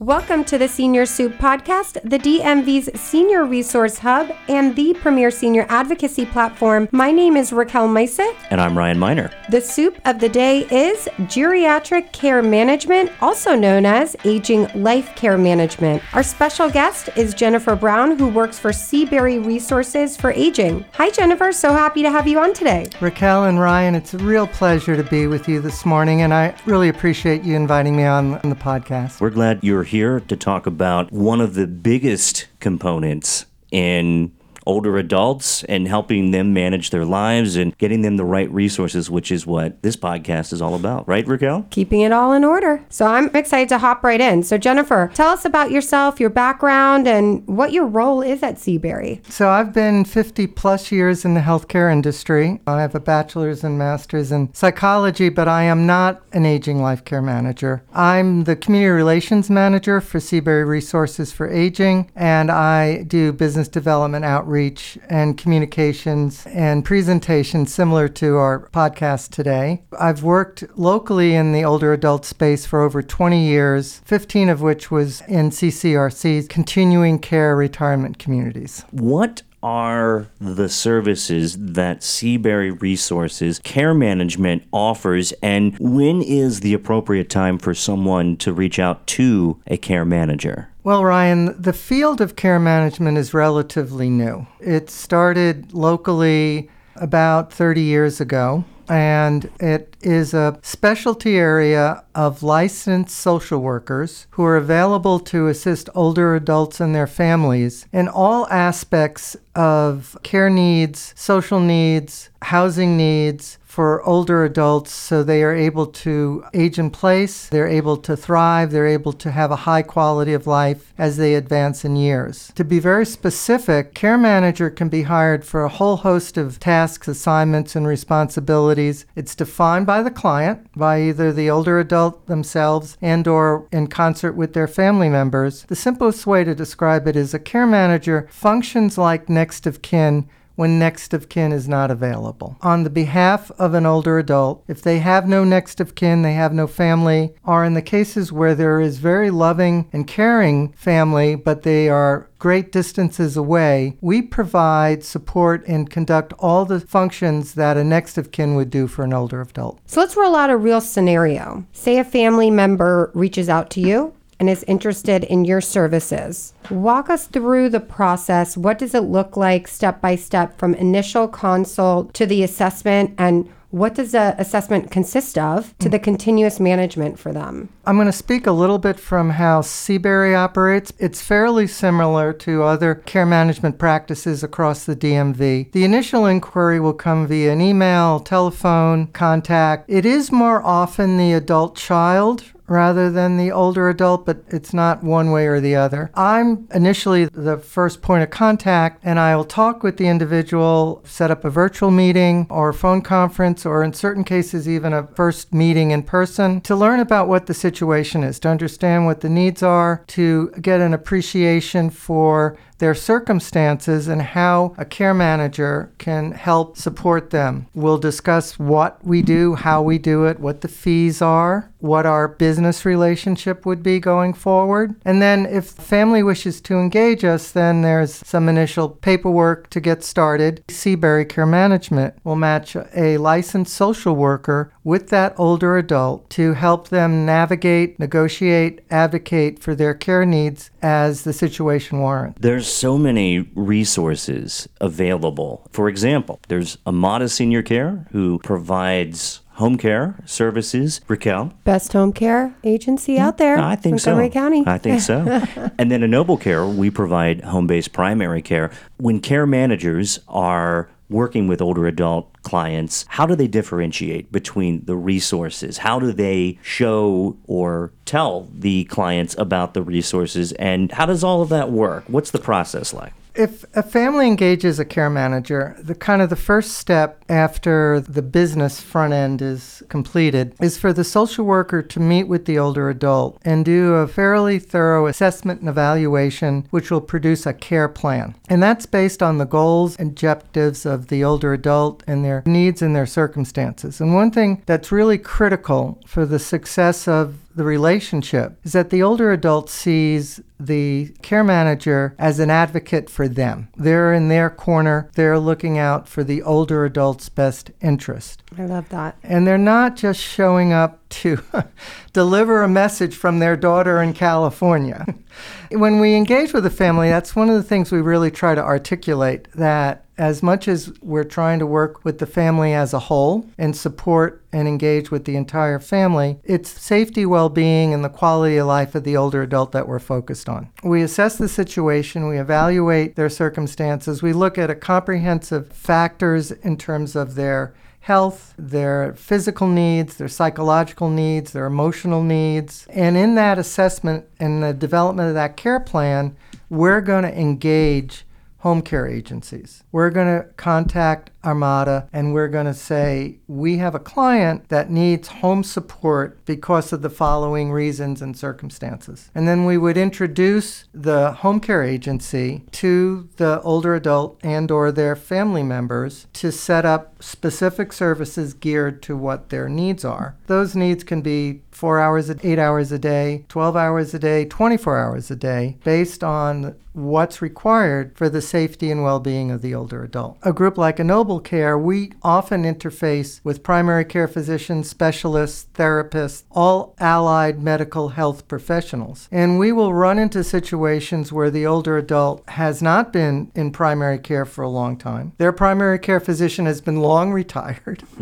Welcome to the Senior Soup Podcast, the DMV's senior resource hub and the premier senior advocacy platform. My name is Raquel Meisett. And I'm Ryan Miner. The soup of the day is geriatric care management, also known as aging life care management. Our special guest is Jennifer Brown, who works for Seabury Resources for Aging. Hi, Jennifer. So happy to have you on today. Raquel and Ryan, it's a real pleasure to be with you this morning, and I really appreciate you inviting me on, on the podcast. We're glad you're here to talk about one of the biggest components in older adults and helping them manage their lives and getting them the right resources, which is what this podcast is all about. Right, Raquel? Keeping it all in order. So I'm excited to hop right in. So, Jennifer, tell us about yourself, your background, and what your role is at Seabury. So, I've been 50 plus years in the healthcare industry. I have a bachelor's and master's in psychology, but I am not an aging life care manager. I'm the community relations manager for Seabury Resources for Aging, and I do business development outreach and communications and presentations similar to our podcast today. I've worked locally in the older adult space for over 20 years, 15 of which was in CCRC's continuing care retirement communities. What are the services that Seabury Resources Care Management offers, and when is the appropriate time for someone to reach out to a care manager? Well, Ryan, the field of care management is relatively new. It started locally about 30 years ago, and it is a specialty area of licensed social workers who are available to assist older adults and their families in all aspects of care needs, social needs, housing needs for older adults so they are able to age in place, they're able to thrive, they're able to have a high quality of life as they advance in years. To be very specific, care manager can be hired for a whole host of tasks, assignments, and responsibilities. It's defined by the client, by either the older adult themselves and or in concert with their family members. The simplest way to describe it is a care manager functions like next of kin when next of kin is not available. On the behalf of an older adult, if they have no next of kin, they have no family, or in the cases where there is very loving and caring family, but they are great distances away, we provide support and conduct all the functions that a next of kin would do for an older adult. So let's roll out a real scenario. Say a family member reaches out to you and is interested in your services. Walk us through the process. What does it look like step by step from initial consult to the assessment and what does the assessment consist of to the continuous management for them? I'm going to speak a little bit from how Seabury operates. It's fairly similar to other care management practices across the DMV. The initial inquiry will come via an email, telephone, contact. It is more often the adult child rather than the older adult, but it's not one way or the other. I'm initially the first point of contact, and I will talk with the individual, set up a virtual meeting or a phone conference, or in certain cases, even a first meeting in person to learn about what the situation is, to understand what the needs are, to get an appreciation for their circumstances and how a care manager can help support them. We'll discuss what we do, how we do it, what the fees are, what our business relationship would be going forward. And then if family wishes to engage us, then there's some initial paperwork to get started. Seabury Care Management will match a licensed social worker with that older adult to help them navigate, negotiate, advocate for their care needs as the situation warrants. There's so many resources available. For example, there's Amada Senior Care who provides home care services. Raquel? Best home care agency out there. I think so. Montgomery County. I think so. and then at Ennoble Care, we provide home based primary care. When care managers are working with older adult clients, how do they differentiate between the resources? How do they show or tell the clients about the resources? And how does all of that work? What's the process like? If a family engages a care manager, the kind of the first step after the business front end is completed is for the social worker to meet with the older adult and do a fairly thorough assessment and evaluation, which will produce a care plan. And that's based on the goals and objectives of the older adult and their needs and their circumstances. And one thing that's really critical for the success of the relationship is that the older adult sees the care manager as an advocate for them. They're in their corner, they're looking out for the older adult's best interest. I love that. And they're not just showing up to deliver a message from their daughter in California. when we engage with a family, that's one of the things we really try to articulate that as much as we're trying to work with the family as a whole and support and engage with the entire family, it's safety, well being, and the quality of life of the older adult that we're focused on. We assess the situation, we evaluate their circumstances, we look at a comprehensive factors in terms of their health, their physical needs, their psychological needs, their emotional needs. And in that assessment and the development of that care plan, we're going to engage home care agencies. We're going to contact Amada and we're going to say, we have a client that needs home support because of the following reasons and circumstances. And then we would introduce the home care agency to the older adult and or their family members to set up specific services geared to what their needs are. Those needs can be 4 hours, 8 hours a day, 12 hours a day, 24 hours a day based on what's required for the safety and well-being of the older adult. A group like Care, we often interface with primary care physicians, specialists, therapists, all allied medical health professionals. And we will run into situations where the older adult has not been in primary care for a long time. Their primary care physician has been long retired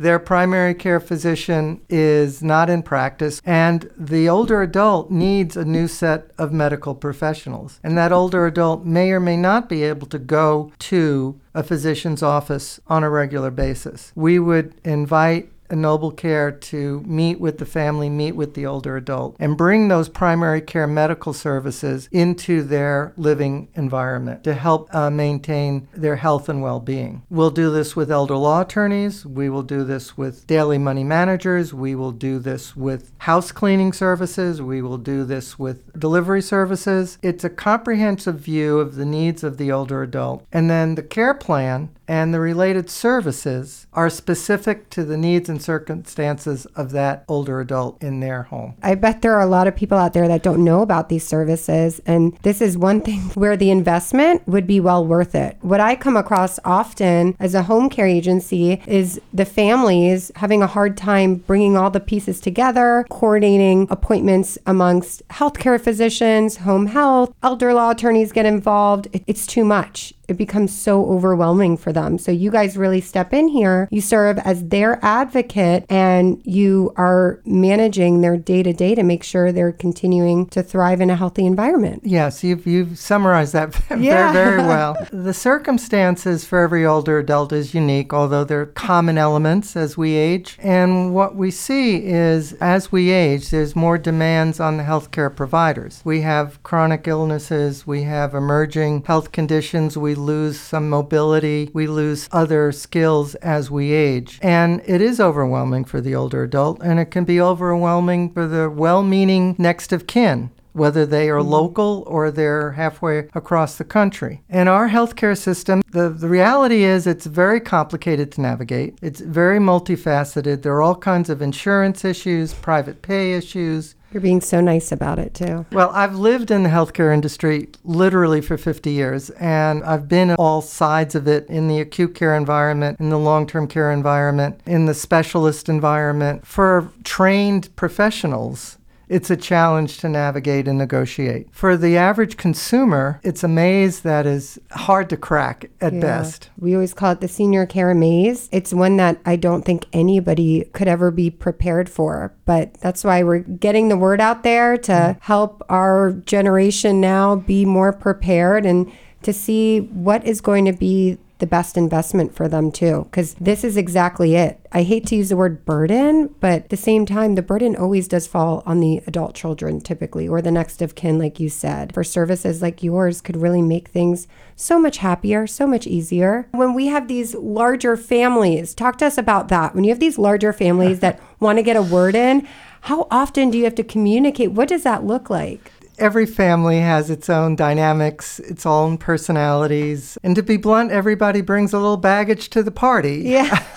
their primary care physician is not in practice, and the older adult needs a new set of medical professionals. And that older adult may or may not be able to go to a physician's office on a regular basis. We would invite Ennoble Care to meet with the family, meet with the older adult, and bring those primary care medical services into their living environment to help uh, maintain their health and well being. We'll do this with elder law attorneys, we will do this with daily money managers, we will do this with house cleaning services, we will do this with delivery services. It's a comprehensive view of the needs of the older adult. And then the care plan and the related services are specific to the needs and circumstances of that older adult in their home. I bet there are a lot of people out there that don't know about these services, and this is one thing where the investment would be well worth it. What I come across often as a home care agency is the families having a hard time bringing all the pieces together, coordinating appointments amongst healthcare physicians, home health, elder law attorneys get involved. It's too much it becomes so overwhelming for them. So you guys really step in here. You serve as their advocate and you are managing their day to day to make sure they're continuing to thrive in a healthy environment. Yes, you've, you've summarized that very, Yeah. very well. the circumstances for every older adult is unique, although there are common elements as we age. And what we see is as we age, there's more demands on the healthcare providers. We have chronic illnesses, we have emerging health conditions, we lose some mobility, we lose other skills as we age. And it is overwhelming for the older adult, and it can be overwhelming for the well meaning next of kin whether they are mm-hmm. local or they're halfway across the country. In our healthcare system, the, the reality is it's very complicated to navigate. It's very multifaceted. There are all kinds of insurance issues, private pay issues, You're being so nice about it too. well, I've lived in the healthcare industry literally for 50 years, and I've been all sides of it in the acute care environment, in the long term care environment, in the specialist environment. For trained professionals, it's a challenge to navigate and negotiate. For the average consumer, it's a maze that is hard to crack at Yeah. best. We always call it the senior care maze. It's one that I don't think anybody could ever be prepared for. But that's why we're getting the word out there to mm. help our generation now be more prepared and to see what is going to be the best investment for them too because this is exactly it. I hate to use the word burden but at the same time the burden always does fall on the adult children typically or the next of kin like you said. For services like yours could really make things so much happier so much easier. When we have these larger families talk to us about that. When you have these larger families that want to get a word in how often do you have to communicate? What does that look like Every family has its own dynamics, its own personalities. And to be blunt, everybody brings a little baggage to the party. yeah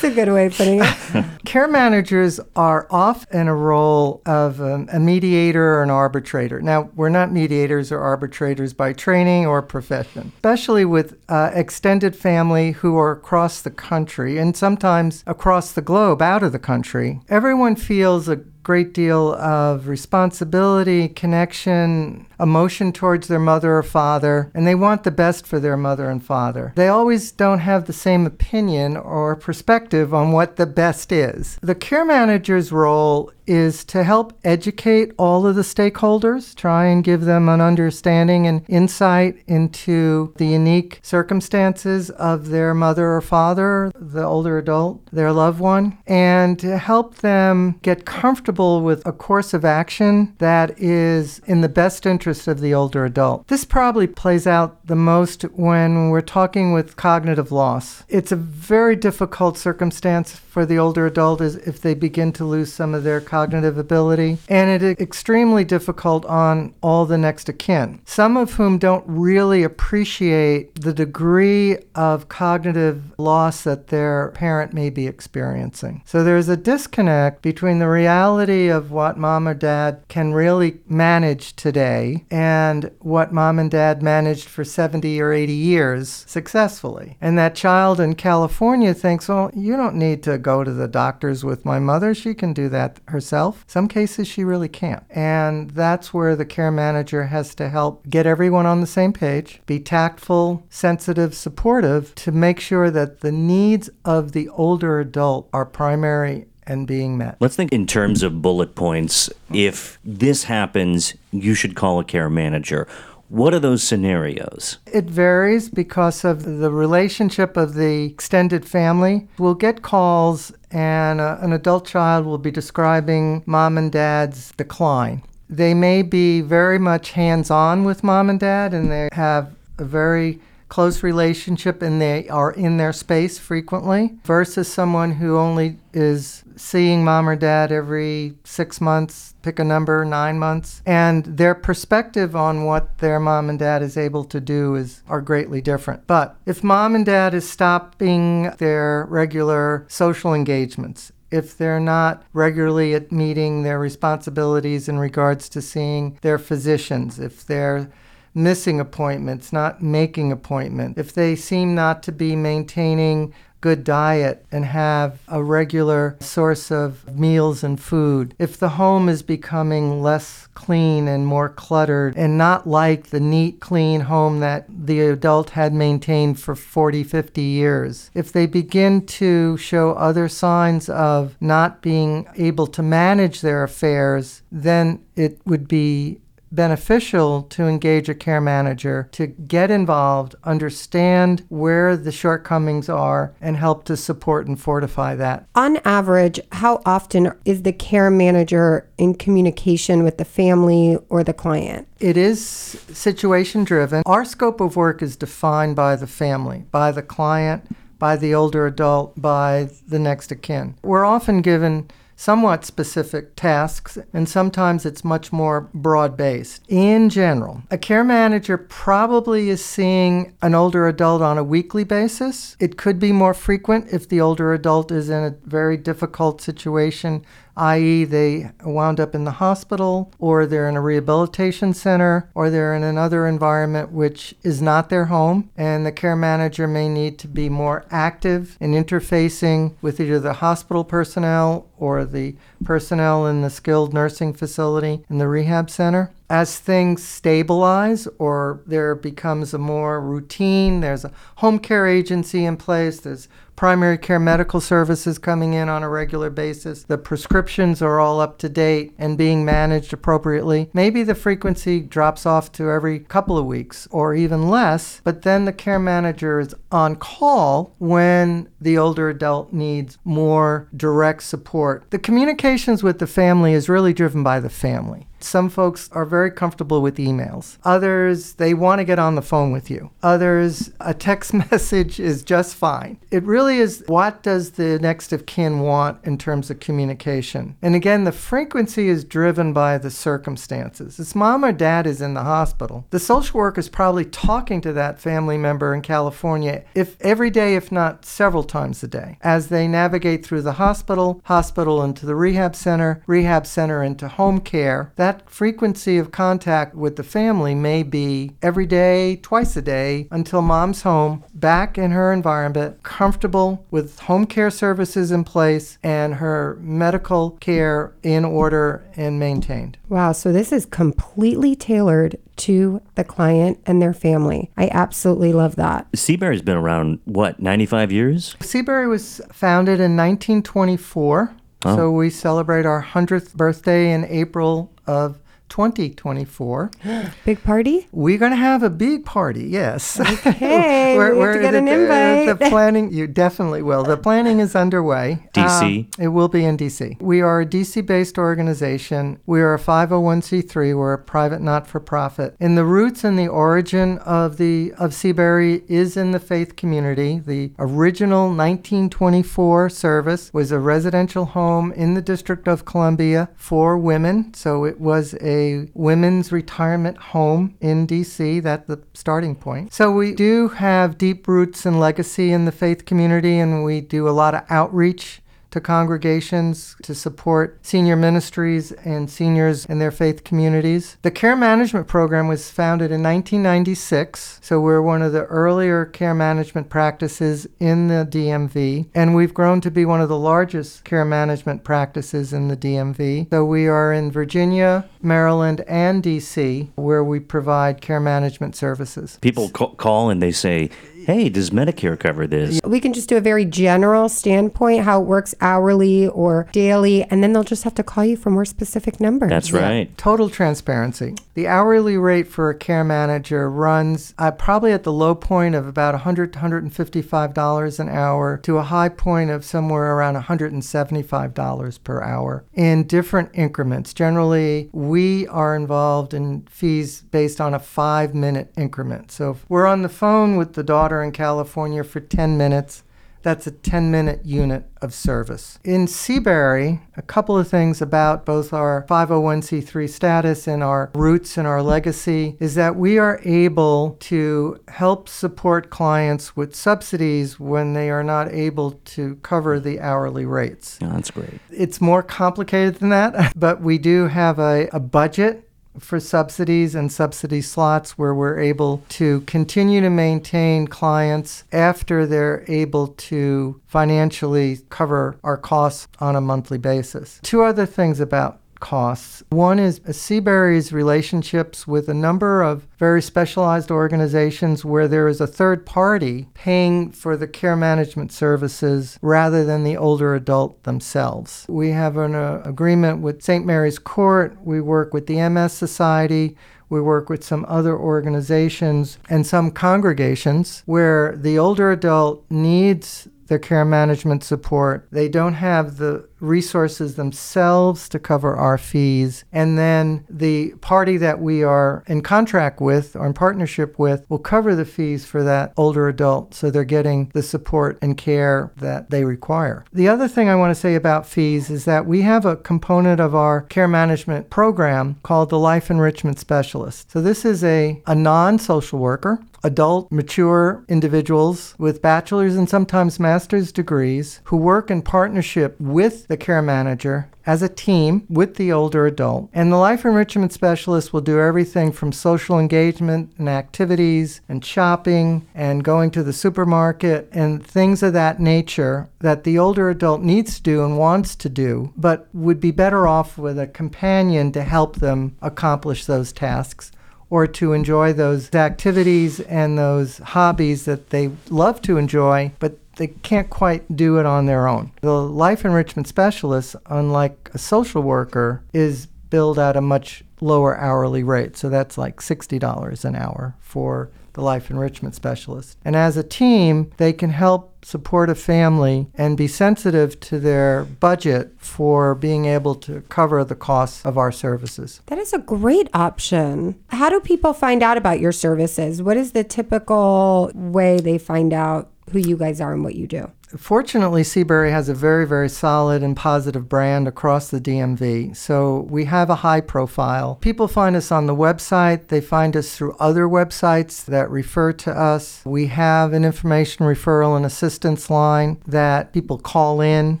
That's a good way of putting it. Care managers are off in a role of um, a mediator or an arbitrator. Now, we're not mediators or arbitrators by training or profession, especially with uh, extended family who are across the country and sometimes across the globe out of the country. Everyone feels a great deal of responsibility, connection, emotion towards their mother or father, and they want the best for their mother and father. They always don't have the same opinion or perspective on what the best is. The care manager's role is to help educate all of the stakeholders, try and give them an understanding and insight into the unique circumstances of their mother or father, the older adult, their loved one, and to help them get comfortable with a course of action that is in the best interest of the older adult. This probably plays out the most when we're talking with cognitive loss. It's a very difficult circumstance for the older adult if they begin to lose some of their cognitive ability, and it is extremely difficult on all the next of kin, some of whom don't really appreciate the degree of cognitive loss that their parent may be experiencing. So there's a disconnect between the reality of what mom or dad can really manage today and what mom and dad managed for 70 or 80 years successfully. And that child in California thinks, well, you don't need to go to the doctors with my mother. She can do that herself. Some cases she really can't. And that's where the care manager has to help get everyone on the same page, be tactful, sensitive, supportive to make sure that the needs of the older adult are primary and being met. Let's think in terms of bullet points. If this happens, you should call a care manager. What are those scenarios? It varies because of the relationship of the extended family. We'll get calls, and uh, an adult child will be describing mom and dad's decline. They may be very much hands on with mom and dad, and they have a very close relationship and they are in their space frequently versus someone who only is seeing mom or dad every six months, pick a number, nine months, and their perspective on what their mom and dad is able to do is are greatly different. But if mom and dad is stopping their regular social engagements, if they're not regularly meeting their responsibilities in regards to seeing their physicians, if they're missing appointments, not making appointments, if they seem not to be maintaining good diet and have a regular source of meals and food, if the home is becoming less clean and more cluttered and not like the neat, clean home that the adult had maintained for 40, 50 years, if they begin to show other signs of not being able to manage their affairs, then it would be beneficial to engage a care manager to get involved, understand where the shortcomings are, and help to support and fortify that. On average, how often is the care manager in communication with the family or the client? It is situation driven. Our scope of work is defined by the family, by the client, by the older adult, by the next of kin. We're often given somewhat specific tasks, and sometimes it's much more broad based. In general, a care manager probably is seeing an older adult on a weekly basis. It could be more frequent if the older adult is in a very difficult situation i.e., they wound up in the hospital, or they're in a rehabilitation center, or they're in another environment which is not their home, and the care manager may need to be more active in interfacing with either the hospital personnel or the personnel in the skilled nursing facility in the rehab center. As things stabilize or there becomes a more routine, there's a home care agency in place, there's primary care medical services coming in on a regular basis, the prescriptions are all up to date and being managed appropriately. Maybe the frequency drops off to every couple of weeks or even less, but then the care manager is on call when the older adult needs more direct support. The communications with the family is really driven by the family. Some folks are very comfortable with emails. Others, they want to get on the phone with you. Others, a text message is just fine. It really is what does the next of kin want in terms of communication? And again, the frequency is driven by the circumstances. If mom or dad is in the hospital, the social worker is probably talking to that family member in California if every day, if not several times a day, as they navigate through the hospital, hospital into the rehab center, rehab center into home care. That that frequency of contact with the family may be every day, twice a day, until mom's home, back in her environment, comfortable with home care services in place and her medical care in order and maintained. Wow, so this is completely tailored to the client and their family. I absolutely love that. Seabury's been around, what, 95 years? Seabury was founded in 1924. Oh. So we celebrate our 100th birthday in April of 2024. Big party? We're going to have a big party, yes. Okay, we're, we have to get the, an invite. The, the, planning, you definitely will. The planning is underway. DC? Uh, it will be in DC. We are a DC-based organization. We are a 501c3. We're a private not-for-profit. And the roots and the origin of the of Seabury is in the faith community. The original 1924 service was a residential home in the District of Columbia for women. So it was a a women's retirement home in DC. That's the starting point. So we do have deep roots and legacy in the faith community, and we do a lot of outreach to congregations to support senior ministries and seniors in their faith communities. The care management program was founded in 1996, so we're one of the earlier care management practices in the DMV, and we've grown to be one of the largest care management practices in the DMV. So we are in Virginia, Maryland, and DC, where we provide care management services. People call and they say, hey, does Medicare cover this? We can just do a very general standpoint, how it works hourly or daily, and then they'll just have to call you for more specific numbers. That's right. Yeah. Total transparency. The hourly rate for a care manager runs uh, probably at the low point of about 100 to $155 an hour to a high point of somewhere around $175 per hour in different increments. Generally, we are involved in fees based on a five minute increment. So if we're on the phone with the daughter in California for 10 minutes. That's a 10 minute unit of service. In Seabury, a couple of things about both our 501c3 status and our roots and our legacy is that we are able to help support clients with subsidies when they are not able to cover the hourly rates. Oh, that's great. It's more complicated than that, but we do have a, a budget for subsidies and subsidy slots where we're able to continue to maintain clients after they're able to financially cover our costs on a monthly basis. Two other things about costs. One is Seabury's relationships with a number of very specialized organizations where there is a third party paying for the care management services rather than the older adult themselves. We have an uh, agreement with St. Mary's Court, we work with the MS Society. We work with some other organizations and some congregations where the older adult needs their care management support. They don't have the resources themselves to cover our fees. And then the party that we are in contract with or in partnership with will cover the fees for that older adult so they're getting the support and care that they require. The other thing I want to say about fees is that we have a component of our care management program called the Life Enrichment Specialist. So this is a, a non social worker adult, mature individuals with bachelor's and sometimes master's degrees who work in partnership with the care manager as a team with the older adult. And the life enrichment specialist will do everything from social engagement and activities and shopping and going to the supermarket and things of that nature that the older adult needs to do and wants to do, but would be better off with a companion to help them accomplish those tasks or to enjoy those activities and those hobbies that they love to enjoy, but they can't quite do it on their own. The life enrichment specialist, unlike a social worker, is billed at a much lower hourly rate. So that's like $60 an hour for the life enrichment specialist. And as a team, they can help support a family and be sensitive to their budget for being able to cover the costs of our services. That is a great option. How do people find out about your services? What is the typical way they find out who you guys are and what you do? Fortunately, Seabury has a very, very solid and positive brand across the DMV. So we have a high profile. People find us on the website, they find us through other websites that refer to us. We have an information referral and assistance line that people call in.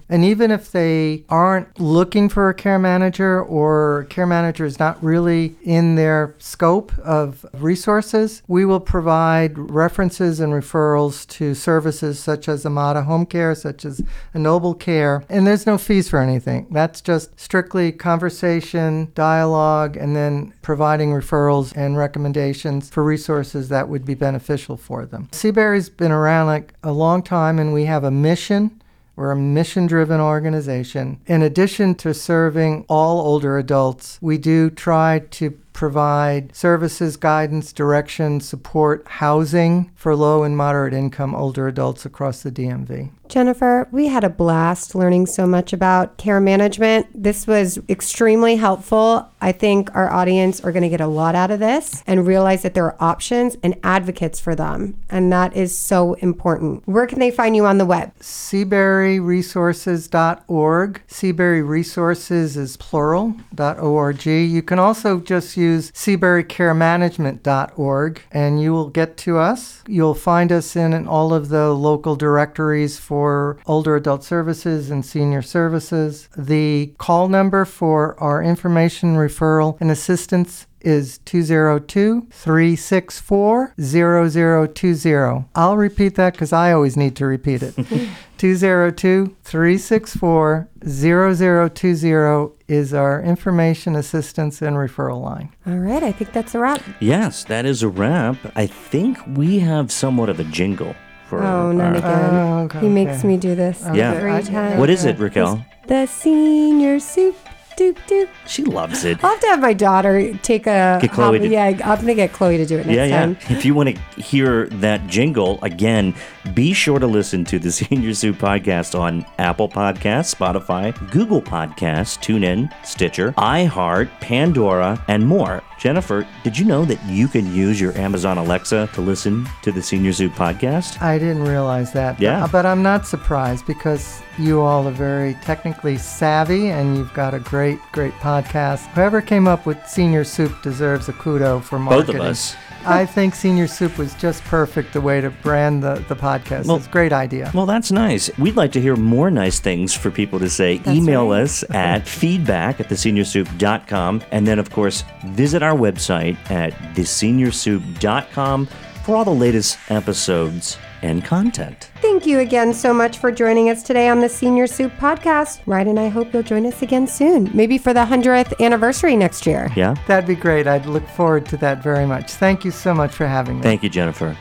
And even if they aren't looking for a care manager or care manager is not really in their scope of resources, we will provide references and referrals to services such as Amada Home Care, such as Ennoble Care, and there's no fees for anything. That's just strictly conversation, dialogue, and then providing referrals and recommendations for resources that would be beneficial for them. Seabury's been around like a long time, and we have a mission. We're a mission driven organization. In addition to serving all older adults, we do try to provide services, guidance, direction, support, housing for low and moderate income older adults across the DMV. Jennifer, we had a blast learning so much about care management. This was extremely helpful. I think our audience are going to get a lot out of this and realize that there are options and advocates for them. And that is so important. Where can they find you on the web? SeaburyResources.org. Seabury Resources is plural.org. You can also just use SeaburyCareManagement.org and you will get to us. You'll find us in all of the local directories for for older adult services and senior services. The call number for our information referral and assistance is 202 364 0020. I'll repeat that because I always need to repeat it. 202 364 0020 is our information assistance and referral line. All right, I think that's a wrap. Yes, that is a wrap. I think we have somewhat of a jingle for. Oh, not again. Oh, okay, he makes me do this yeah. every time. What is it, Raquel? The senior soup doop, doop. She loves it. I'll have to have my daughter take a. Get Chloe. to, yeah, I'm gonna get Chloe to do it next yeah, yeah. time. If you want to hear that jingle again, be sure to listen to the Senior Soup podcast on Apple Podcasts, Spotify, Google Podcasts, TuneIn, Stitcher, iHeart, Pandora, and more. Jennifer, did you know that you can use your Amazon Alexa to listen to the Senior Soup podcast? I didn't realize that. Yeah. But, but I'm not surprised because you all are very technically savvy and you've got a great, great podcast. Whoever came up with Senior Soup deserves a kudo for marketing. Both of us. I think Senior Soup was just perfect the way to brand the, the podcast. Well, it's a great idea. Well, that's nice. We'd like to hear more nice things for people to say. That's Email right. us at feedback at theseniorsoup.com. And then, of course, visit our website at theseniorsoup.com for all the latest episodes and content. Thank you again so much for joining us today on the Senior Soup podcast. Right, and I hope you'll join us again soon, maybe for the 100th anniversary next year. Yeah. That'd be great. I'd look forward to that very much. Thank you so much for having me. Thank you, Jennifer.